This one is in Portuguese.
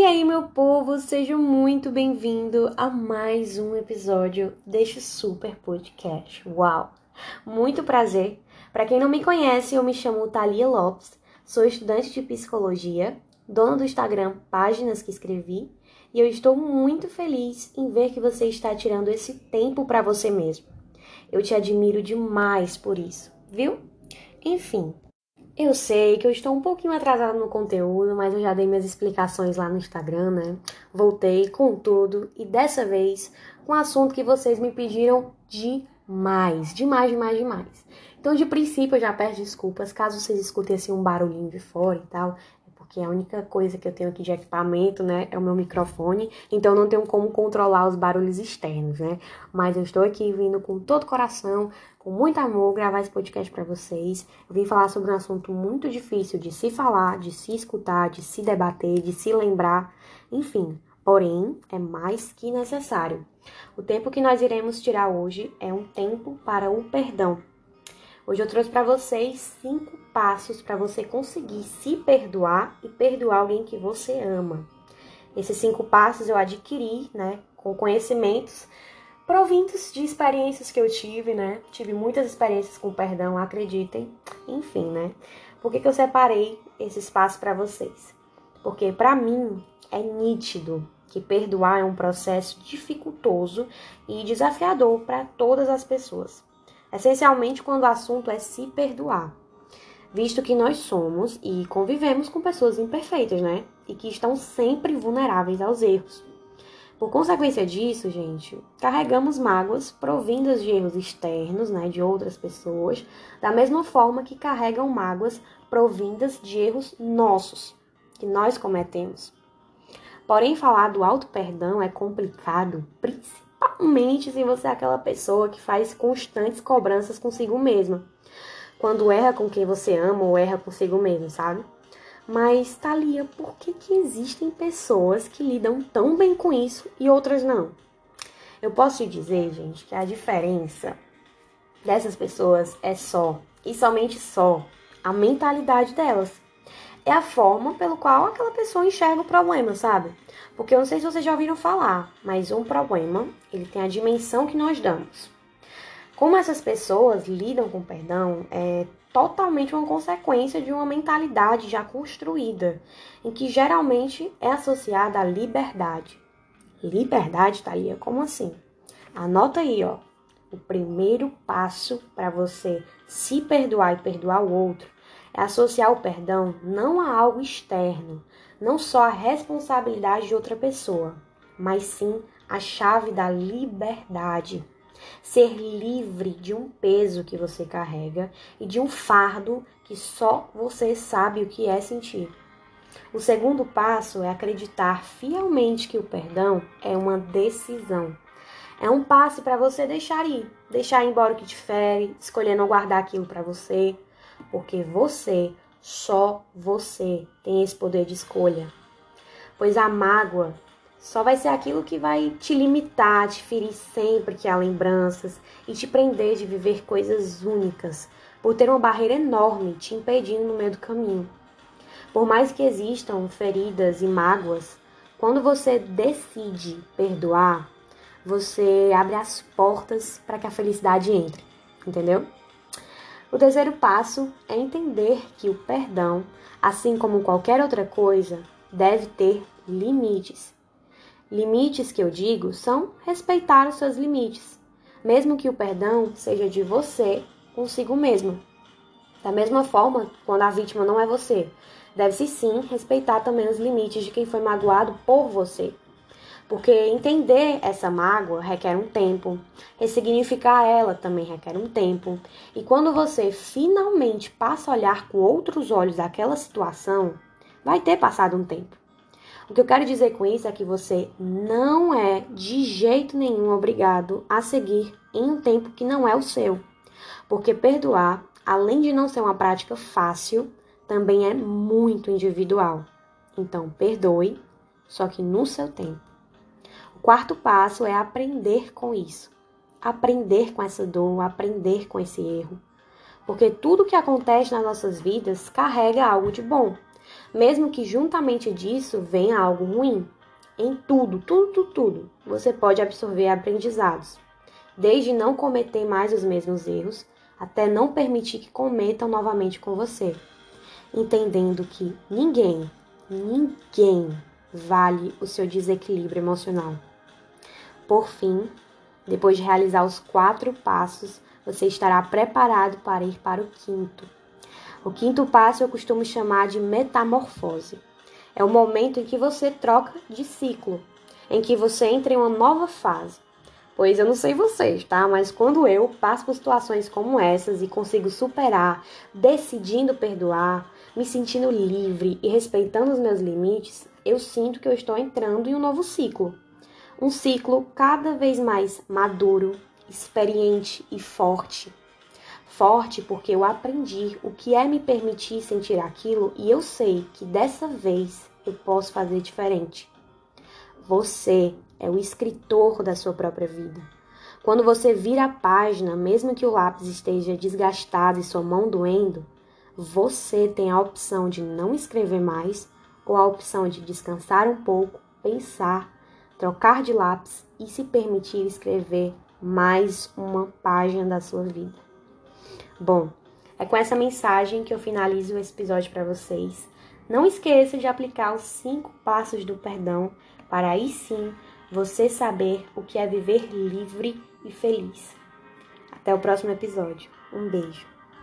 E aí, meu povo, sejam muito bem-vindos a mais um episódio deste super podcast. Uau! Muito prazer. Para quem não me conhece, eu me chamo Thalia Lopes, sou estudante de psicologia, dona do Instagram Páginas que Escrevi, e eu estou muito feliz em ver que você está tirando esse tempo para você mesmo. Eu te admiro demais por isso, viu? Enfim, eu sei que eu estou um pouquinho atrasada no conteúdo, mas eu já dei minhas explicações lá no Instagram, né? Voltei com tudo e dessa vez com um assunto que vocês me pediram demais, demais, demais, demais. Então, de princípio, eu já peço desculpas caso vocês escutem assim um barulhinho de fora e tal porque a única coisa que eu tenho aqui de equipamento, né, é o meu microfone, então não tenho como controlar os barulhos externos, né? Mas eu estou aqui vindo com todo o coração, com muito amor, gravar esse podcast para vocês. Eu vim falar sobre um assunto muito difícil de se falar, de se escutar, de se debater, de se lembrar, enfim. Porém, é mais que necessário. O tempo que nós iremos tirar hoje é um tempo para o perdão. Hoje eu trouxe para vocês cinco passos para você conseguir se perdoar e perdoar alguém que você ama. Esses cinco passos eu adquiri, né, com conhecimentos provindos de experiências que eu tive, né? Tive muitas experiências com perdão, acreditem. Enfim, né? Por que, que eu separei esse espaço para vocês? Porque para mim é nítido que perdoar é um processo dificultoso e desafiador para todas as pessoas essencialmente quando o assunto é se perdoar, visto que nós somos e convivemos com pessoas imperfeitas, né? E que estão sempre vulneráveis aos erros. Por consequência disso, gente, carregamos mágoas provindas de erros externos, né, de outras pessoas, da mesma forma que carregam mágoas provindas de erros nossos, que nós cometemos. Porém, falar do auto perdão é complicado, principalmente principalmente se você é aquela pessoa que faz constantes cobranças consigo mesma. Quando erra com quem você ama ou erra consigo mesmo, sabe? Mas, Thalia, por que, que existem pessoas que lidam tão bem com isso e outras não? Eu posso te dizer, gente, que a diferença dessas pessoas é só, e somente só, a mentalidade delas é a forma pelo qual aquela pessoa enxerga o problema, sabe? Porque eu não sei se vocês já ouviram falar, mas um problema, ele tem a dimensão que nós damos. Como essas pessoas lidam com o perdão é totalmente uma consequência de uma mentalidade já construída, em que geralmente é associada à liberdade. Liberdade, Thalia? Como assim? Anota aí, ó. O primeiro passo para você se perdoar e perdoar o outro é associar o perdão não a algo externo, não só a responsabilidade de outra pessoa, mas sim a chave da liberdade. Ser livre de um peso que você carrega e de um fardo que só você sabe o que é sentir. O segundo passo é acreditar fielmente que o perdão é uma decisão. É um passo para você deixar ir, deixar ir embora o que te fere, escolher não guardar aquilo para você, porque você, só você, tem esse poder de escolha. Pois a mágoa só vai ser aquilo que vai te limitar, te ferir sempre que há lembranças e te prender de viver coisas únicas, por ter uma barreira enorme te impedindo no meio do caminho. Por mais que existam feridas e mágoas, quando você decide perdoar, você abre as portas para que a felicidade entre, entendeu? O terceiro passo é entender que o perdão, assim como qualquer outra coisa, deve ter limites. Limites que eu digo são respeitar os seus limites, mesmo que o perdão seja de você consigo mesma. Da mesma forma, quando a vítima não é você, deve-se sim respeitar também os limites de quem foi magoado por você. Porque entender essa mágoa requer um tempo, ressignificar ela também requer um tempo. E quando você finalmente passa a olhar com outros olhos aquela situação, vai ter passado um tempo. O que eu quero dizer com isso é que você não é de jeito nenhum obrigado a seguir em um tempo que não é o seu. Porque perdoar, além de não ser uma prática fácil, também é muito individual. Então, perdoe, só que no seu tempo. Quarto passo é aprender com isso. Aprender com essa dor, aprender com esse erro. Porque tudo que acontece nas nossas vidas carrega algo de bom. mesmo que juntamente disso venha algo ruim. Em tudo, tudo, tudo, tudo, você pode absorver aprendizados, desde não cometer mais os mesmos erros até não permitir que cometam novamente com você, entendendo que ninguém, ninguém vale o seu desequilíbrio emocional. Por fim, depois de realizar os quatro passos, você estará preparado para ir para o quinto. O quinto passo eu costumo chamar de metamorfose. É o momento em que você troca de ciclo, em que você entra em uma nova fase. Pois eu não sei vocês, tá? Mas quando eu passo por situações como essas e consigo superar, decidindo perdoar, me sentindo livre e respeitando os meus limites, eu sinto que eu estou entrando em um novo ciclo um ciclo cada vez mais maduro, experiente e forte. Forte porque eu aprendi o que é me permitir sentir aquilo e eu sei que dessa vez eu posso fazer diferente. Você é o escritor da sua própria vida. Quando você vira a página, mesmo que o lápis esteja desgastado e sua mão doendo, você tem a opção de não escrever mais ou a opção de descansar um pouco, pensar trocar de lápis e se permitir escrever mais uma página da sua vida. Bom, é com essa mensagem que eu finalizo esse episódio para vocês. Não esqueça de aplicar os cinco passos do perdão para aí sim você saber o que é viver livre e feliz. Até o próximo episódio. Um beijo.